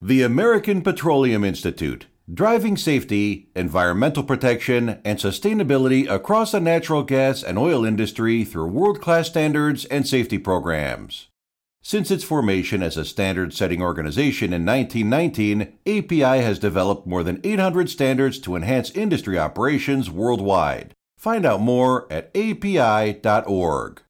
The American Petroleum Institute, driving safety, environmental protection, and sustainability across the natural gas and oil industry through world class standards and safety programs. Since its formation as a standard setting organization in 1919, API has developed more than 800 standards to enhance industry operations worldwide. Find out more at api.org.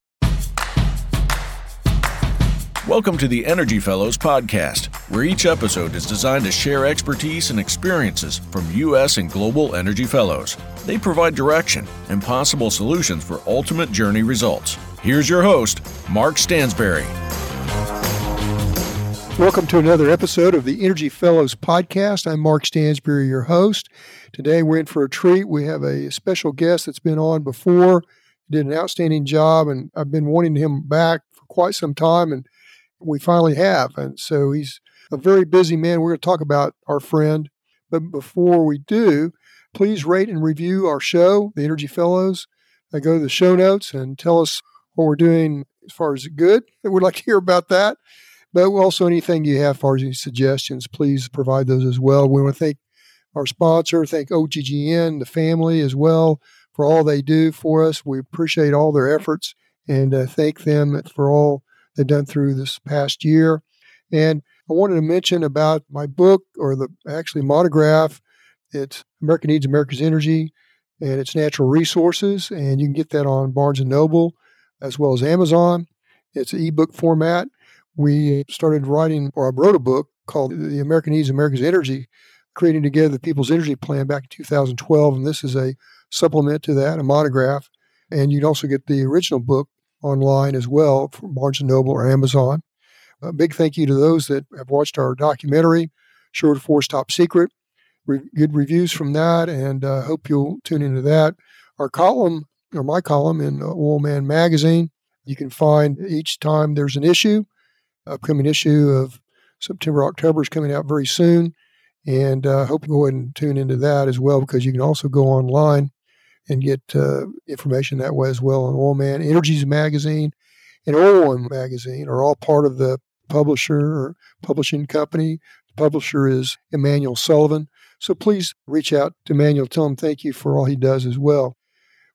Welcome to the Energy Fellows podcast, where each episode is designed to share expertise and experiences from U.S. and global energy fellows. They provide direction and possible solutions for ultimate journey results. Here's your host, Mark Stansberry. Welcome to another episode of the Energy Fellows podcast. I'm Mark Stansberry, your host. Today we're in for a treat. We have a special guest that's been on before, did an outstanding job, and I've been wanting him back for quite some time. And we finally have. And so he's a very busy man. We're going to talk about our friend. But before we do, please rate and review our show, The Energy Fellows. I go to the show notes and tell us what we're doing as far as good. We'd like to hear about that. But also anything you have as far as any suggestions, please provide those as well. We want to thank our sponsor, thank OGGN, the family as well, for all they do for us. We appreciate all their efforts and uh, thank them for all done through this past year. And I wanted to mention about my book or the actually monograph. It's America Needs America's Energy and its natural resources. And you can get that on Barnes and Noble as well as Amazon. It's an ebook format. We started writing, or I wrote a book called The American Needs America's Energy, creating together the People's Energy Plan back in 2012. And this is a supplement to that, a monograph. And you can also get the original book online as well from Barnes & Noble or Amazon. A big thank you to those that have watched our documentary, Sherwood Forest Top Secret. Re- good reviews from that, and uh, hope you'll tune into that. Our column, or my column in Oil Man Magazine, you can find each time there's an issue. Upcoming issue of September, October is coming out very soon. And I uh, hope you go ahead and tune into that as well because you can also go online and get uh, information that way as well on Oil Man. Energies Magazine and Oil Magazine are all part of the publisher or publishing company. The publisher is Emmanuel Sullivan. So please reach out to Emmanuel. Tell him thank you for all he does as well.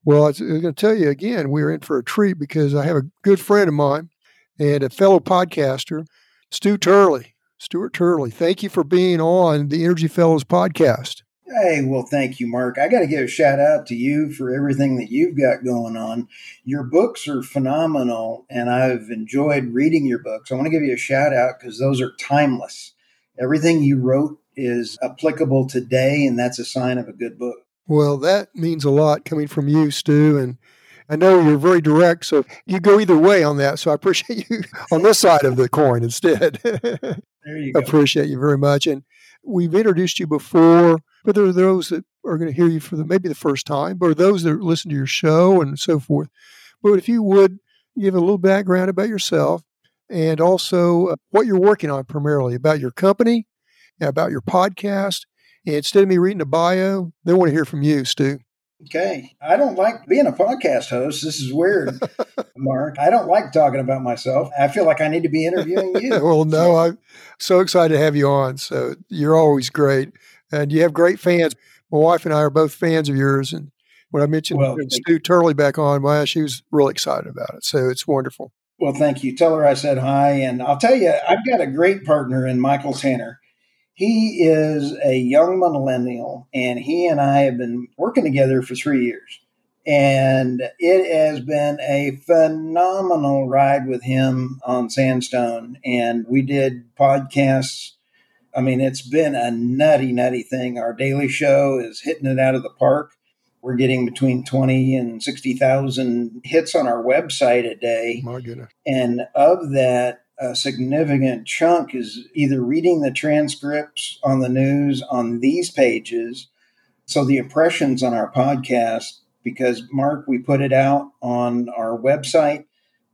Well, I was going to tell you again, we're in for a treat because I have a good friend of mine and a fellow podcaster, Stu Turley. Stuart Turley, thank you for being on the Energy Fellows podcast. Hey, well, thank you, Mark. I got to give a shout out to you for everything that you've got going on. Your books are phenomenal, and I've enjoyed reading your books. I want to give you a shout out because those are timeless. Everything you wrote is applicable today, and that's a sign of a good book. Well, that means a lot coming from you, Stu, and I know you're very direct, so you go either way on that. So I appreciate you on this side of the coin instead. there you go. Appreciate you very much. And we've introduced you before but there are those that are going to hear you for the, maybe the first time, or those that listen to your show and so forth. But if you would give a little background about yourself and also uh, what you're working on primarily, about your company, about your podcast. And instead of me reading a bio, they want to hear from you, Stu. Okay. I don't like being a podcast host. This is weird, Mark. I don't like talking about myself. I feel like I need to be interviewing you. well, no, I'm so excited to have you on. So you're always great and you have great fans. My wife and I are both fans of yours, and when I mentioned well, Stu Turley back on, well, she was really excited about it. So it's wonderful. Well, thank you. Tell her I said hi, and I'll tell you, I've got a great partner in Michael Tanner. He is a young millennial, and he and I have been working together for three years. And it has been a phenomenal ride with him on Sandstone. And we did podcasts I mean, it's been a nutty, nutty thing. Our daily show is hitting it out of the park. We're getting between 20 and 60,000 hits on our website a day. My goodness. And of that, a significant chunk is either reading the transcripts on the news on these pages. So the impressions on our podcast, because Mark, we put it out on our website,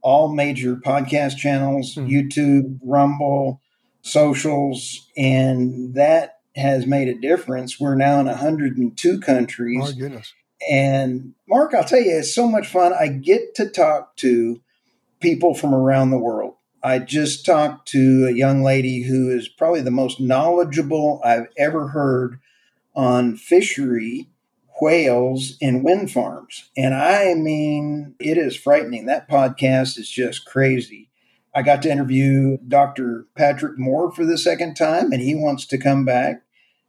all major podcast channels, mm. YouTube, Rumble, socials, and that has made a difference. We're now in 102 countries. My goodness. And Mark, I'll tell you, it's so much fun. I get to talk to people from around the world. I just talked to a young lady who is probably the most knowledgeable I've ever heard on fishery, whales, and wind farms. And I mean, it is frightening. That podcast is just crazy. I got to interview Dr. Patrick Moore for the second time, and he wants to come back.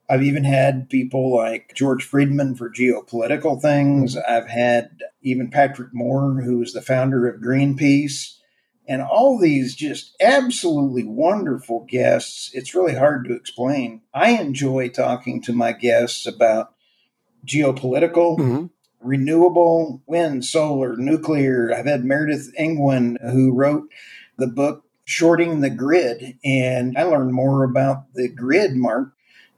I've even had people like George Friedman for geopolitical things. I've had even Patrick Moore, who is the founder of Greenpeace, and all these just absolutely wonderful guests. It's really hard to explain. I enjoy talking to my guests about geopolitical, mm-hmm. renewable, wind, solar, nuclear. I've had Meredith Angwin, who wrote the book Shorting the Grid, and I learned more about the grid, Mark,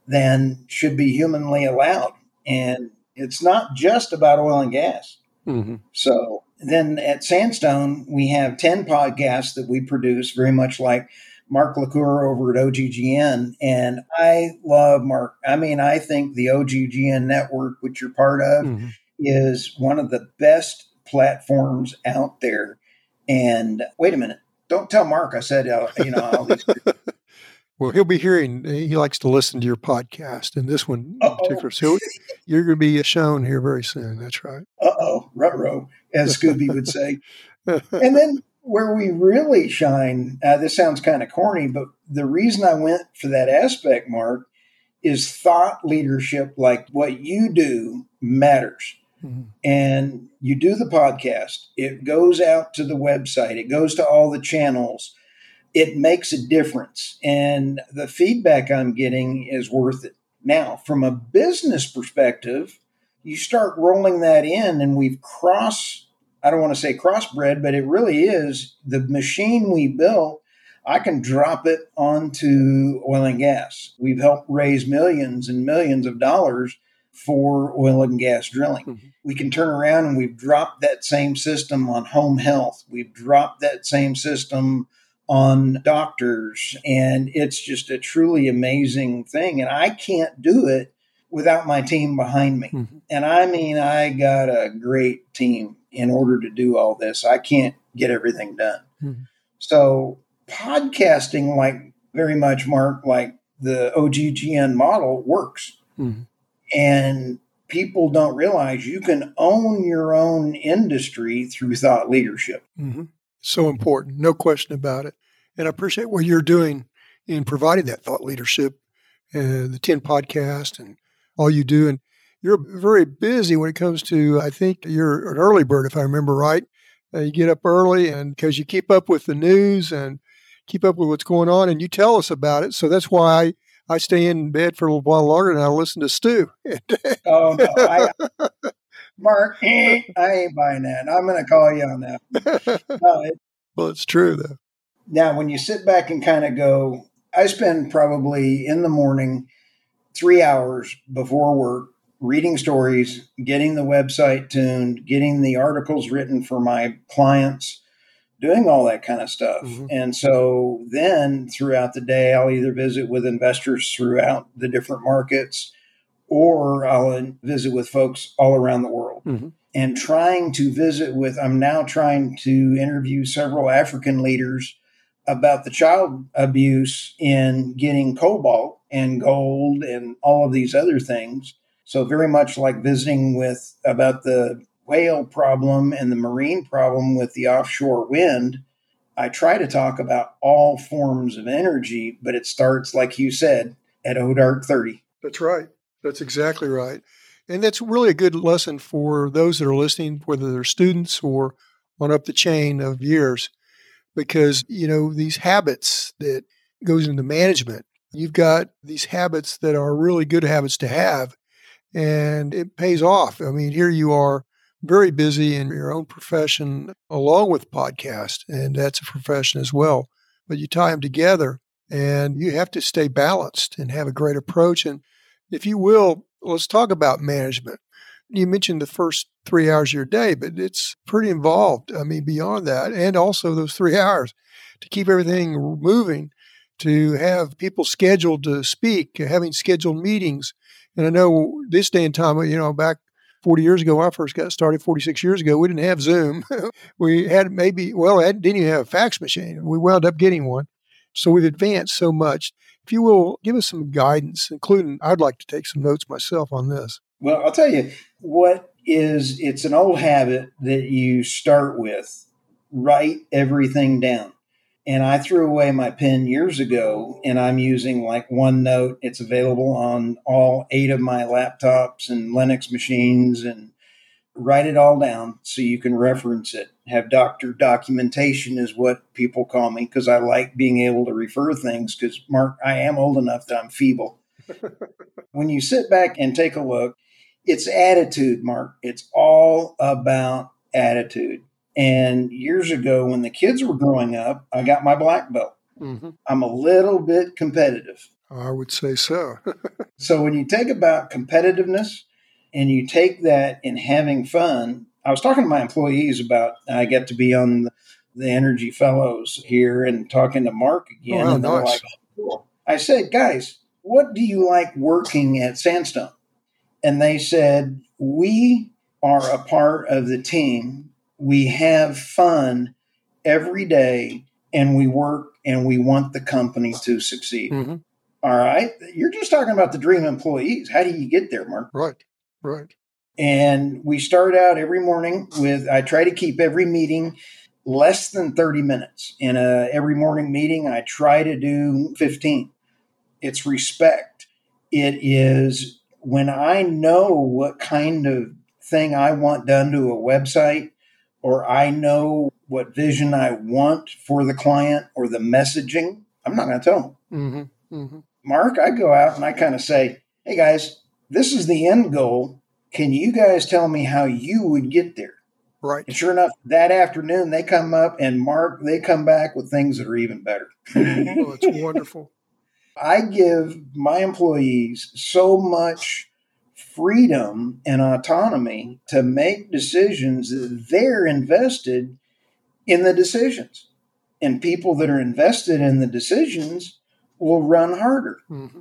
than should be humanly allowed. And it's not just about oil and gas. Mm-hmm. So then at Sandstone, we have 10 podcasts that we produce, very much like Mark LaCour over at OGGN. And I love Mark. I mean, I think the OGGN network, which you're part of, mm-hmm. is one of the best platforms out there. And wait a minute. Don't tell Mark I said, uh, you know, all these Well, he'll be hearing. He likes to listen to your podcast, and this one in particular. So you're going to be shown here very soon. That's right. Uh oh, rutro, as Scooby would say. and then where we really shine. Uh, this sounds kind of corny, but the reason I went for that aspect, Mark, is thought leadership. Like what you do matters. Mm-hmm. And you do the podcast, it goes out to the website, it goes to all the channels it makes a difference. And the feedback I'm getting is worth it. Now, from a business perspective, you start rolling that in, and we've cross, I don't want to say crossbred, but it really is the machine we built. I can drop it onto oil and gas. We've helped raise millions and millions of dollars for oil and gas drilling. Mm-hmm. We can turn around and we've dropped that same system on home health. We've dropped that same system on doctors. And it's just a truly amazing thing. And I can't do it without my team behind me. Mm-hmm. And I mean, I got a great team in order to do all this. I can't get everything done. Mm-hmm. So, podcasting, like very much, Mark, like the OGGN model works. Mm-hmm. And people don't realize you can own your own industry through thought leadership. Mm-hmm so important, no question about it. And I appreciate what you're doing in providing that thought leadership, uh, the 10 podcast and all you do. And you're very busy when it comes to, I think you're an early bird, if I remember right. Uh, you get up early and because you keep up with the news and keep up with what's going on and you tell us about it. So that's why I, stay in bed for a little while longer and I listen to Stu. oh, no. I, Mark, I ain't buying that. I'm going to call you on that. No, it, well, it's true, though. Now, when you sit back and kind of go, I spend probably in the morning three hours before work reading stories, getting the website tuned, getting the articles written for my clients, doing all that kind of stuff. Mm-hmm. And so then throughout the day, I'll either visit with investors throughout the different markets or I'll visit with folks all around the world. Mm-hmm. And trying to visit with, I'm now trying to interview several African leaders about the child abuse in getting cobalt and gold and all of these other things. So, very much like visiting with about the whale problem and the marine problem with the offshore wind. I try to talk about all forms of energy, but it starts, like you said, at ODART 30. That's right. That's exactly right. And that's really a good lesson for those that are listening, whether they're students or on up the chain of years, because, you know, these habits that goes into management, you've got these habits that are really good habits to have and it pays off. I mean, here you are very busy in your own profession along with podcast and that's a profession as well. But you tie them together and you have to stay balanced and have a great approach and if you will, let's talk about management. You mentioned the first three hours of your day, but it's pretty involved. I mean, beyond that, and also those three hours to keep everything moving, to have people scheduled to speak, having scheduled meetings. And I know this day and time, you know, back 40 years ago, when I first got started 46 years ago, we didn't have Zoom. we had maybe, well, I didn't even have a fax machine. We wound up getting one. So we've advanced so much. If you will give us some guidance, including I'd like to take some notes myself on this. Well, I'll tell you what is it's an old habit that you start with write everything down. And I threw away my pen years ago, and I'm using like OneNote. It's available on all eight of my laptops and Linux machines, and write it all down so you can reference it. Have doctor documentation is what people call me because I like being able to refer things. Because Mark, I am old enough that I'm feeble. when you sit back and take a look, it's attitude, Mark. It's all about attitude. And years ago, when the kids were growing up, I got my black belt. Mm-hmm. I'm a little bit competitive. I would say so. so when you take about competitiveness and you take that in having fun, I was talking to my employees about I get to be on the, the Energy Fellows here and talking to Mark again. Oh, and nice. like, cool. I said, guys, what do you like working at Sandstone? And they said, we are a part of the team we have fun every day and we work and we want the company to succeed. Mm-hmm. All right. You're just talking about the dream employees. How do you get there, Mark? Right. Right. And we start out every morning with, I try to keep every meeting less than 30 minutes. In a every morning meeting, I try to do 15. It's respect. It is when I know what kind of thing I want done to a website, or I know what vision I want for the client or the messaging, I'm not going to tell them. Mm-hmm, mm-hmm. Mark, I go out and I kind of say, hey guys, this is the end goal. Can you guys tell me how you would get there? Right. And sure enough, that afternoon they come up and Mark, they come back with things that are even better. oh, it's wonderful. I give my employees so much freedom and autonomy to make decisions that they're invested in the decisions. And people that are invested in the decisions will run harder. Mm-hmm.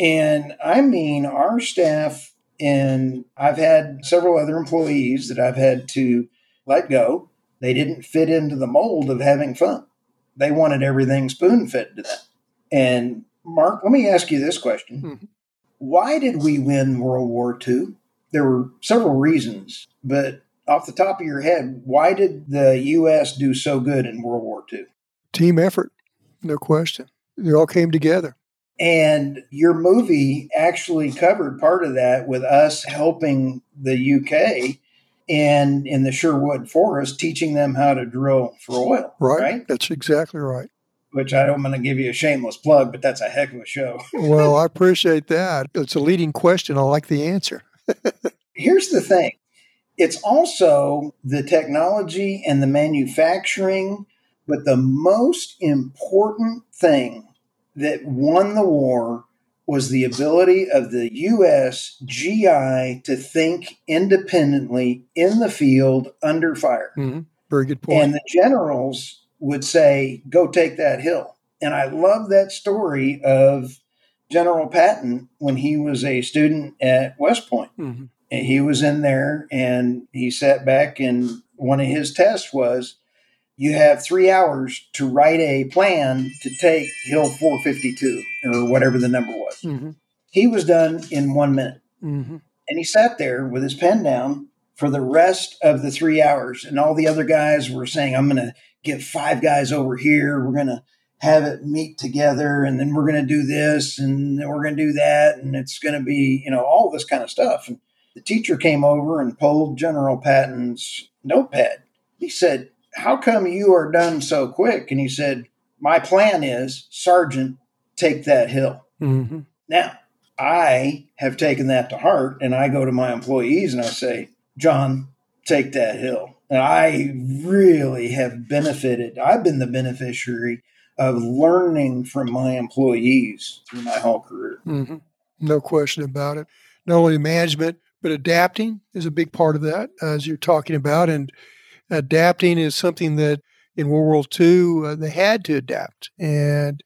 And I mean, our staff, and I've had several other employees that I've had to let go. They didn't fit into the mold of having fun. They wanted everything spoon fed to them. And Mark, let me ask you this question. Mm-hmm. Why did we win World War II? There were several reasons, but off the top of your head, why did the U.S. do so good in World War II? Team effort, no question. They all came together. And your movie actually covered part of that with us helping the UK and in the Sherwood Forest, teaching them how to drill for oil. Right. right? That's exactly right which I don't want to give you a shameless plug, but that's a heck of a show. well, I appreciate that. It's a leading question. I like the answer. Here's the thing it's also the technology and the manufacturing, but the most important thing that won the war was the ability of the U.S. GI to think independently in the field under fire. Mm-hmm. Very good point. And the generals would say, go take that hill. And I love that story of General Patton when he was a student at West Point. Mm-hmm. And he was in there and he sat back, and one of his tests was you have three hours to write a plan to take Hill 452 or whatever the number was. Mm-hmm. He was done in one minute. Mm-hmm. And he sat there with his pen down for the rest of the three hours. And all the other guys were saying, I'm going to get five guys over here. We're going to have it meet together and then we're going to do this and then we're going to do that. And it's going to be, you know, all this kind of stuff. And the teacher came over and pulled General Patton's notepad. He said, How come you are done so quick? And he said, My plan is, Sergeant, take that hill. Mm-hmm. Now, I have taken that to heart and I go to my employees and I say, John, take that hill. And I really have benefited. I've been the beneficiary of learning from my employees through my whole career. Mm-hmm. No question about it. Not only management, but adapting is a big part of that, as you're talking about. And adapting is something that in World War II, uh, they had to adapt. And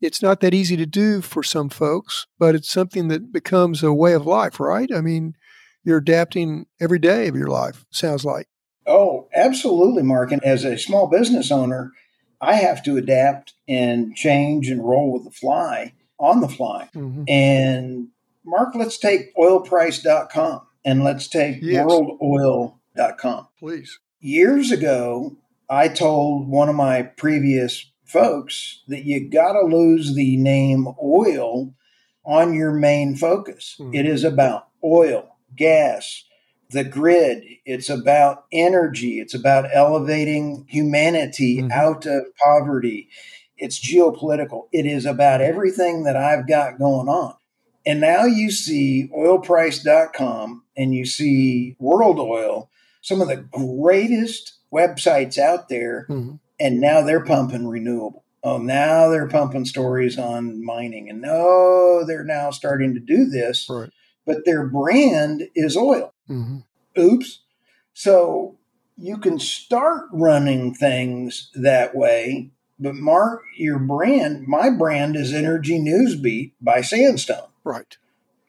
it's not that easy to do for some folks, but it's something that becomes a way of life, right? I mean, you're adapting every day of your life, sounds like. Oh, absolutely, Mark. And as a small business owner, I have to adapt and change and roll with the fly on the fly. Mm-hmm. And Mark, let's take oilprice.com and let's take yes. worldoil.com. Please. Years ago, I told one of my previous folks that you got to lose the name oil on your main focus. Mm-hmm. It is about oil, gas, the grid. It's about energy. It's about elevating humanity mm-hmm. out of poverty. It's geopolitical. It is about everything that I've got going on. And now you see oilprice.com and you see World Oil, some of the greatest websites out there. Mm-hmm. And now they're pumping renewable. Oh, now they're pumping stories on mining. And no, they're now starting to do this. Right. But their brand is oil. Mm-hmm. Oops. So you can start running things that way but Mark, your brand, my brand is Energy Newsbeat by Sandstone. Right.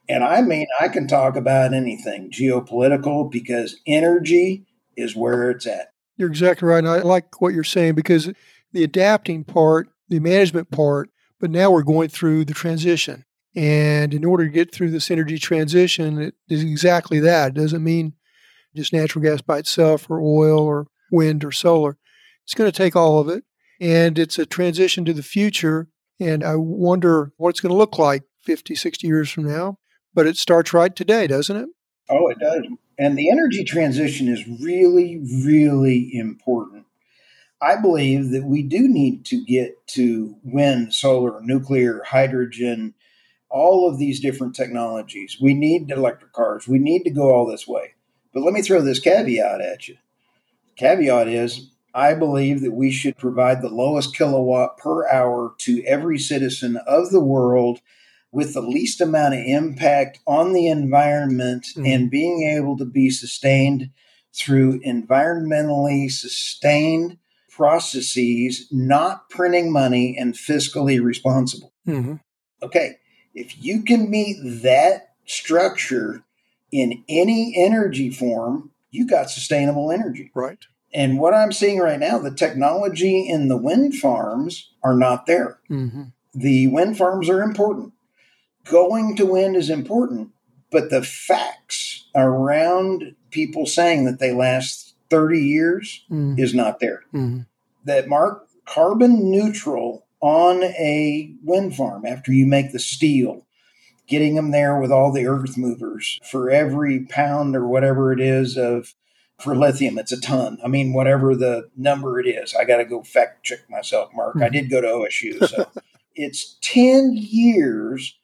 And I mean, I can talk about anything geopolitical because energy is where it's at. You're exactly right. And I like what you're saying because the adapting part, the management part, but now we're going through the transition. And in order to get through this energy transition, it is exactly that. It doesn't mean just natural gas by itself or oil or wind or solar. It's going to take all of it and it's a transition to the future. And I wonder what it's going to look like 50, 60 years from now. But it starts right today, doesn't it? Oh, it does. And the energy transition is really, really important. I believe that we do need to get to wind, solar, nuclear, hydrogen, all of these different technologies. We need electric cars. We need to go all this way. But let me throw this caveat at you. Caveat is I believe that we should provide the lowest kilowatt per hour to every citizen of the world with the least amount of impact on the environment mm-hmm. and being able to be sustained through environmentally sustained processes, not printing money and fiscally responsible. Mm-hmm. Okay, if you can meet that structure in any energy form, you got sustainable energy. Right. And what I'm seeing right now, the technology in the wind farms are not there. Mm-hmm. The wind farms are important. Going to wind is important, but the facts around people saying that they last 30 years mm-hmm. is not there. Mm-hmm. That mark carbon neutral on a wind farm after you make the steel, getting them there with all the earth movers for every pound or whatever it is of for lithium. It's a ton. I mean, whatever the number it is, I got to go fact check myself, Mark. I did go to OSU. So it's 10 years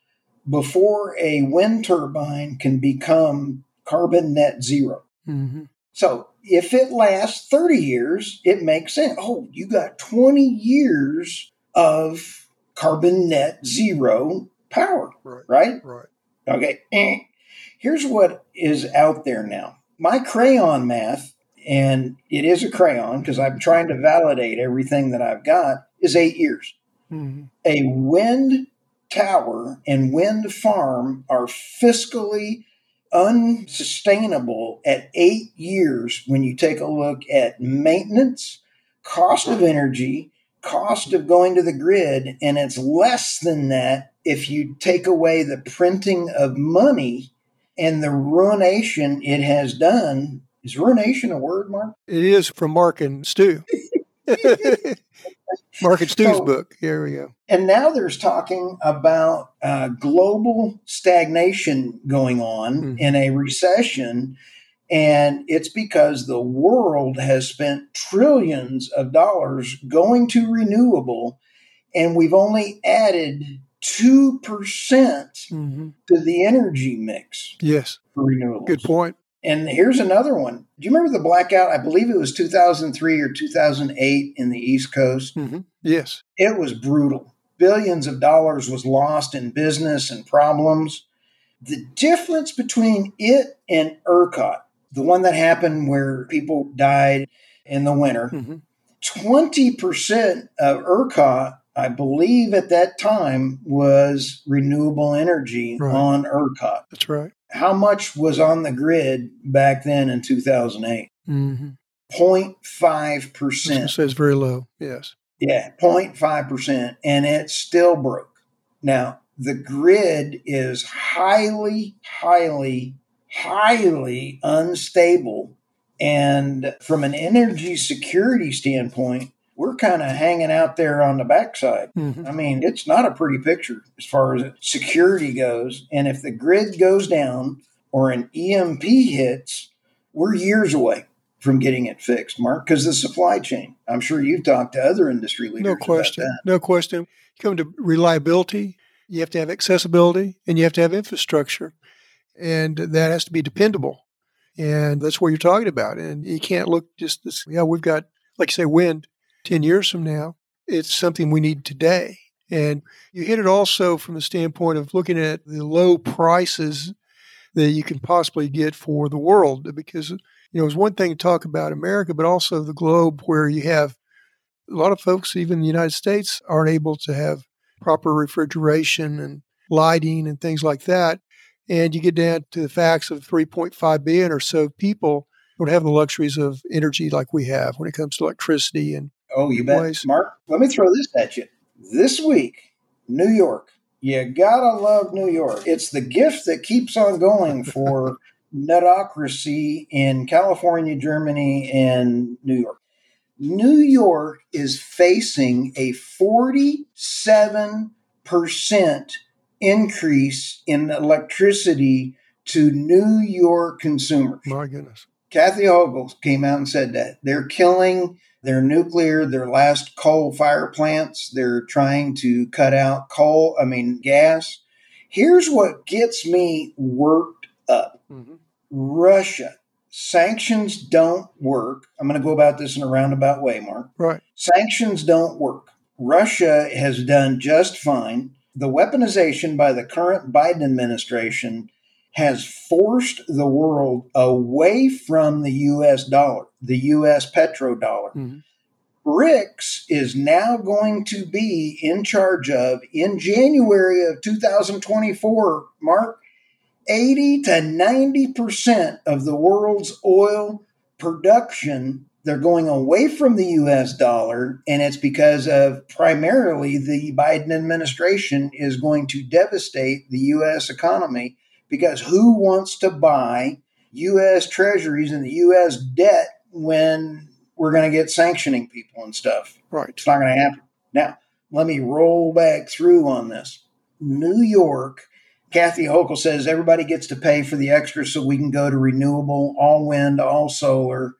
before a wind turbine can become carbon net 0 mm-hmm. So if it lasts 30 years, it makes sense. Oh, you got 20 years of carbon net zero power, right? Right. right. Okay. Eh. Here's what is out there now my crayon math, and it is a crayon because I'm trying to validate everything that I've got, is eight years. Mm-hmm. A wind tower and wind farm are fiscally unsustainable at eight years when you take a look at maintenance, cost of energy, cost of going to the grid, and it's less than that if you take away the printing of money and the ruination it has done. Is ruination a word, Mark? It is from Mark and Stu. Mark and Stu's so, book. Here we go. And now there's talking about uh, global stagnation going on mm-hmm. in a recession. And it's because the world has spent trillions of dollars going to renewable, and we've only added 2% mm hmm to the energy mix. Yes. For renewables. Good point. And here's another one. Do you remember the blackout? I believe it was 2003 or 2008 in the East Coast. Mm-hmm. Yes. It was brutal. Billions of dollars was lost in business and problems. The difference between it and ERCOT, the one that happened where people died in the winter, mm-hmm. 20% of ERCOT I believe at that time was renewable energy Right. on ERCOT. That's right. How much was on the grid back then in 2008? Mm-hmm. 0.5%. So it's very low. Yes. Yeah, 0.5%. And it still broke. Now, the grid is highly, highly, highly unstable. And from an energy security standpoint, we're kind of hanging out there on the backside. Mhm. I mean, it's not a pretty picture as far as security goes. And if the grid goes down or an EMP hits, we're years away from getting it fixed, Mark, because the supply chain. I'm sure you've talked to other industry leaders. No about question. that. No question. You come to reliability, you have to have accessibility, and you have to have infrastructure. And that has to be dependable. And that's what you're talking about. And you can't look just this, yeah, we've got, like you say, wind 10 years from now. It's something we need today. And you hit it also from the standpoint of looking at the low prices that you can possibly get for the world. Because, you know, it's one thing to talk about America, but also the globe where you have a lot of folks, even in the United States, aren't able to have proper refrigeration and lighting and things like that. And you get down to the facts of 3.5 billion or so people don't have the luxuries of energy like we have when it comes to electricity. And Oh, you bet. Mark, let me throw this at you. This week, New York. You gotta love New York. It's the gift that keeps on going for netocracy in California, Germany, and New York. New York is facing a 47% increase in electricity to New York consumers. my goodness. Kathy Hochul came out and said that they're killing their nuclear, their last coal fire plants. They're trying to cut out coal, I mean, gas. Here's what gets me worked up Mhm. Russia. Sanctions don't work. I'm going to go about this in a roundabout way, Mark. Right. Sanctions don't work. Russia has done just fine. The weaponization by the current Biden administration has forced the world away from the US dollar, the US petrodollar. Mhm. BRICS is now going to be in charge of, in January of 2024, Mark, 80 to 90% of the world's oil production. They're going away from the US dollar, and it's because of primarily the Biden administration is going to devastate the US economy because who wants to buy US treasuries and the US debt when we're going to get sanctioning people and stuff? Right. It's not going to happen. Now, let me roll back through on this. New York, Kathy Hochul says everybody gets to pay for the extra so we can go to renewable, all wind, all solar.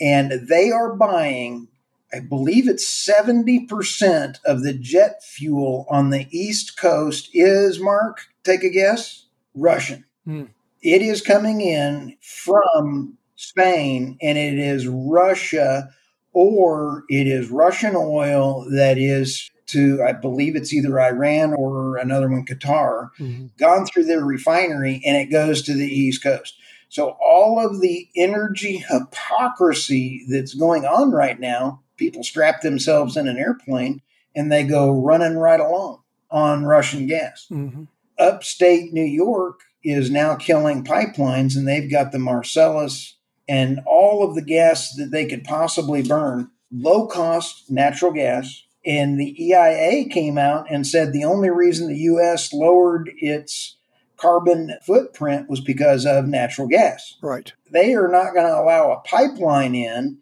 And they are buying, I believe it's 70% of the jet fuel on the East Coast is, Mark, take a guess, Russian. Hmm. It is coming in from Spain and it is Russia or it is Russian oil that is to, I believe it's either Iran or another one, Qatar, Mhm. gone through their refinery and it goes to the East Coast. So all of the energy hypocrisy that's going on right now, people strap themselves in an airplane and they go running right along on Russian gas. Mhm. Upstate New York is now killing pipelines and they've got the Marcellus and all of the gas that they could possibly burn, low cost natural gas. And the EIA came out and said the only reason the US lowered its carbon footprint was because of natural gas. Right. They are not going to allow a pipeline in.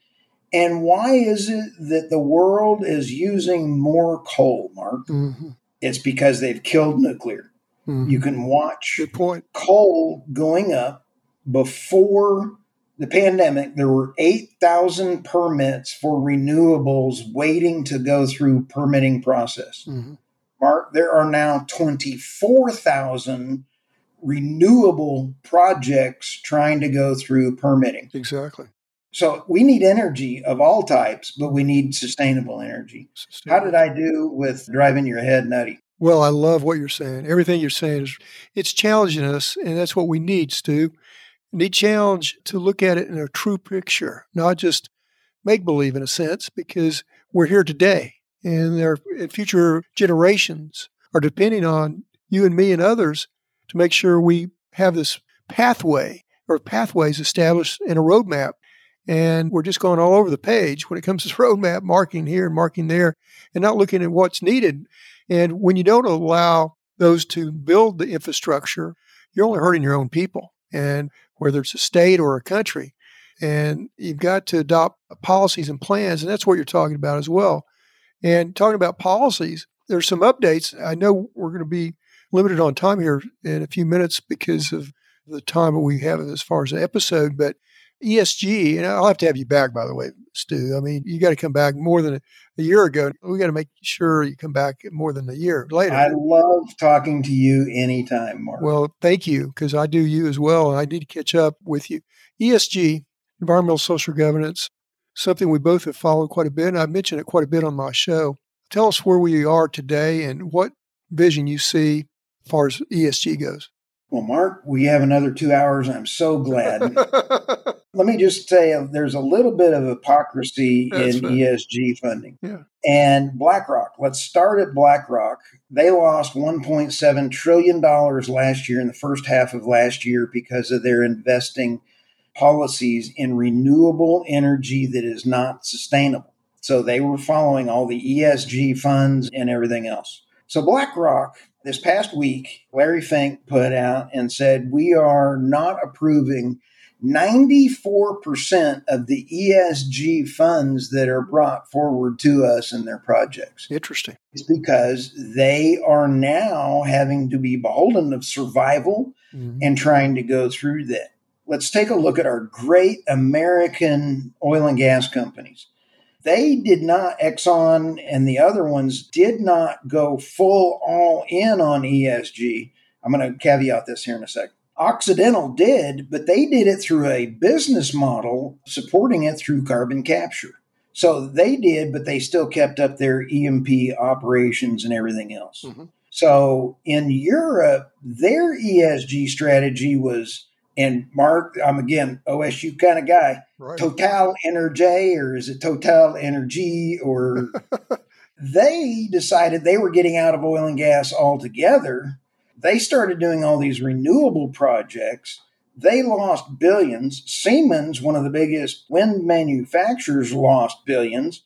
And why is it that the world is using more coal, Mark? Mhm. It's because they've killed nuclear. Mhm. You can watch Good point. coal going up before the pandemic there were 8000 permits for renewables waiting to go through permitting process Mhm. mark there are now 24000 renewable projects trying to go through permitting Exactly. so we need energy of all types but we need sustainable energy how did i do with driving your head nutty Well, I love what you're saying. Everything you're saying is it's challenging us, and that's what we need, Stu. We need challenge to look at it in a true picture, not just make believe in a sense, because we're here today. and their future generations are depending on you and me and others to make sure we have this pathway or pathways established in a roadmap. And we're just going all over the page when it comes to roadmap, marking here and marking there, and not looking at what's needed. And when you don't allow those to build the infrastructure, you're only hurting your own people. And whether it's a state or a country, and you've got to adopt policies and plans, and that's what you're talking about as well. And talking about policies, there's some updates. I know we're going to be limited on time here in a few minutes because of the time that we have as far as the episode, but ESG, and I'll have to have you back, by the way, Stu. I mean, you got to come back more than a, a year ago. We got to make sure you come back more than a year later. I love talking to you anytime, Mark. Well, thank you, because I do you as well, and I need to catch up with you. ESG, environmental social governance, something we both have followed quite a bit, and I've mentioned it quite a bit on my show. Tell us where we are today and what vision you see far as ESG goes. Well, Mark, we have another two hours. I'm so glad. Let me just say uh, there's a little bit of hypocrisy That's in ESG funding. Yeah. And BlackRock, let's start at BlackRock. They lost $1.7 trillion last year in the first half of last year because of their investing policies in renewable energy that is not sustainable. So they were following all the ESG funds and everything else. So BlackRock this past week, Larry Fink put out and said, We are not approving 94% of the ESG funds that are brought forward to us in their projects. Interesting. It's because they are now having to be beholden of survival mm-hmm. and trying to go through that. Let's take a look at our great American oil and gas companies they did not, Exxon and the other ones did not go full all in on ESG. I'm going to caveat this here in a second. Occidental did, but they did it through a business model supporting it through carbon capture. So they did, but they still kept up their E&P operations and everything else. Mm-hmm. So in Europe, their ESG strategy was and Mark, I'm again OSU kind of guy. Right. Total Energy, or is it Total Energy? Or they decided they were getting out of oil and gas altogether. They started doing all these renewable projects. They lost billions. Siemens, one of the biggest wind manufacturers, lost billions.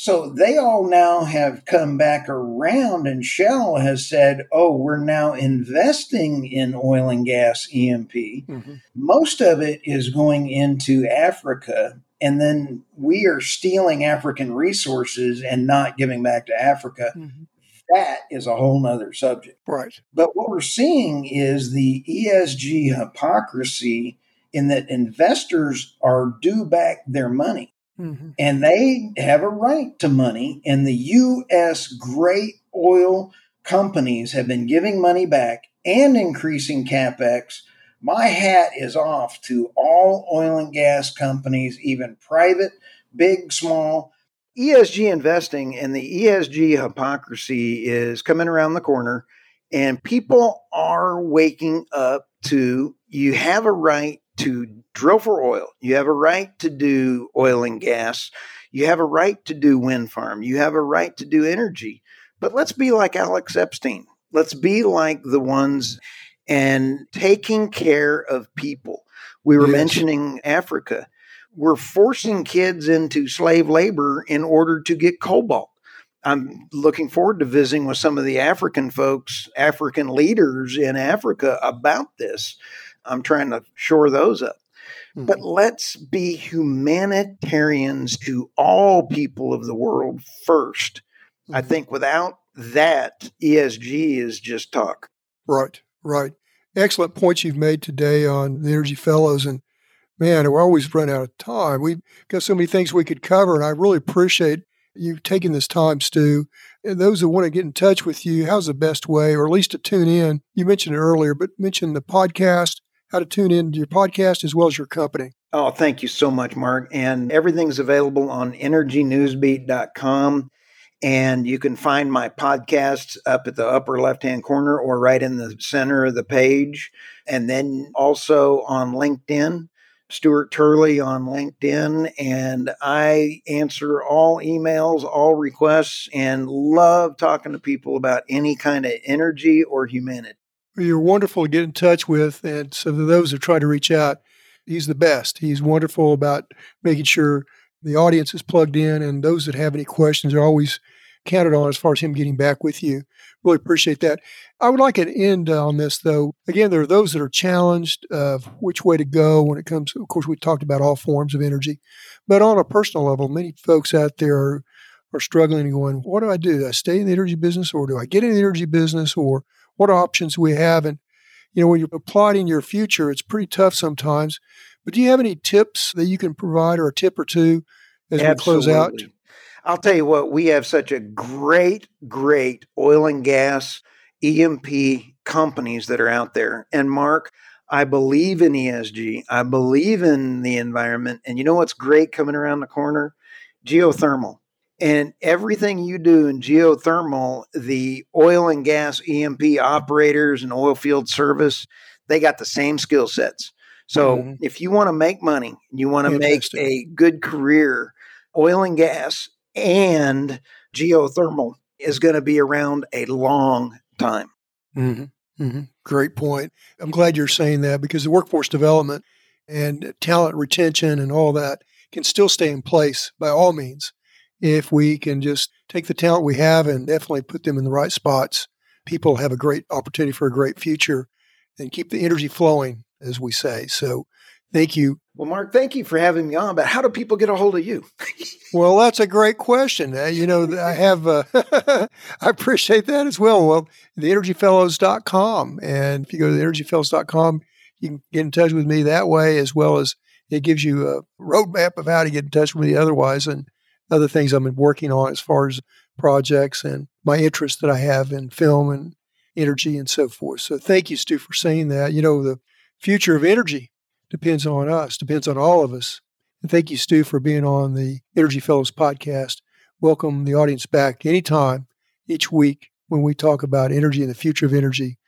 So they all now have come back around, and Shell has said, oh, we're now investing in oil and gas E&P. Mm-hmm. Most of it is going into Africa. And then we are stealing African resources and not giving back to Africa. Mm-hmm. That is a whole nother subject. Right. But what we're seeing is the ESG hypocrisy in that investors are due back their money. Mm-hmm. And they have a right to money. And the U.S. great oil companies have been giving money back and increasing capex. My hat is off to all oil and gas companies, even private, big, small. ESG investing and the ESG hypocrisy is coming around the corner, and people are waking up to you have a right to drill for oil. You have a right to do oil and gas. You have a right to do wind farm. You have a right to do energy. But let's be like Alex Epstein. Let's be like the ones and taking care of people. We were yes. mentioning Africa. We're forcing kids into slave labor in order to get cobalt. I'm looking forward to visiting with some of the African folks, African leaders in Africa about this I'm trying to shore those up. Mm-hmm. But let's be humanitarians to all people of the world 1st mm-hmm. I think without that, ESG is just talk. Right, right. Excellent points you've made today on the Energy Fellows. And man, we're always run out of time. We've got so many things we could cover, and I really appreciate you taking this time, Stu. And those that want to get in touch with you, how's the best way, or at least to tune in? You mentioned it earlier, but mention the podcast how to tune in to your podcast as well as your company. Oh, thank you so much, Mark. And everything's available on energynewsbeat.com. And you can find my podcasts up at the upper left hand corner or right in the center of the page. And then also on LinkedIn. Stuart Turley on LinkedIn, and I answer all emails, all requests, and love talking to people about any kind of energy or humanity. You're wonderful to get in touch with. And so, for those who try to reach out, he's the best. He's wonderful about making sure the audience is plugged in, and those that have any questions are always counted on as far as him getting back with you. Really appreciate that. I would like an end on this, though. Again, there are those that are challenged of which way to go when it comes. Of course, we talked about all forms of energy, but on a personal level, many folks out there are, are struggling and going, "What do I do? Do I stay in the energy business, or do I get in the energy business, or what options we have?" And you know, when you're plotting your future, it's pretty tough sometimes. But do you have any tips that you can provide, or a tip or two as Absolutely. we close out? I'll tell you what, we have such a great, great oil and gas E&P companies that are out there. And Mark, I believe in ESG. I believe in the environment. And you know what's great coming around the corner? Geothermal. And everything you do in geothermal, the oil and gas E&P operators and oil field service, they got the same skill sets. So mm-hmm. if you want to make money, you want to make a good career, oil and gas and geothermal is going to be around a long time. Mm-hmm. Mm-hmm. Great point. I'm glad you're saying that because the workforce development and talent retention and all that can still stay in place by all means if we can just take the talent we have and definitely put them in the right spots. People have a great opportunity for a great future and keep the energy flowing, as we say. So, thank you well, Mark, thank you for having me on. But how do people get a hold of you? well, that's a great question. Uh, you know, I have, uh, I appreciate that as well. Well, theenergyfellows.com. And if you go to theenergyfellows.com, you can get in touch with me that way, as well as it gives you a roadmap of how to get in touch with me otherwise and other things I've been working on as far as projects and my interest that I have in film and energy and so forth. So thank you, Stu, for saying that. You know, the future of energy depends on us, depends on all of us. And thank you, Stu, for being on the Energy Fellows podcast. Welcome the audience back anytime, each week, when we talk about energy and the future of energy.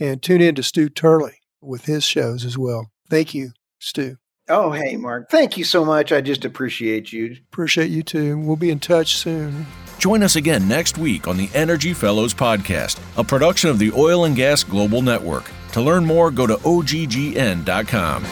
And tune in to Stu Turley with his shows as well. Thank you, Stu. Oh, hey, Mark. Thank you so much. I just appreciate you. Appreciate you too. We'll be in touch soon. Join us again next week on the Energy Fellows Podcast, a production of the Oil and Gas Global Network. To learn more, go to oggn.com.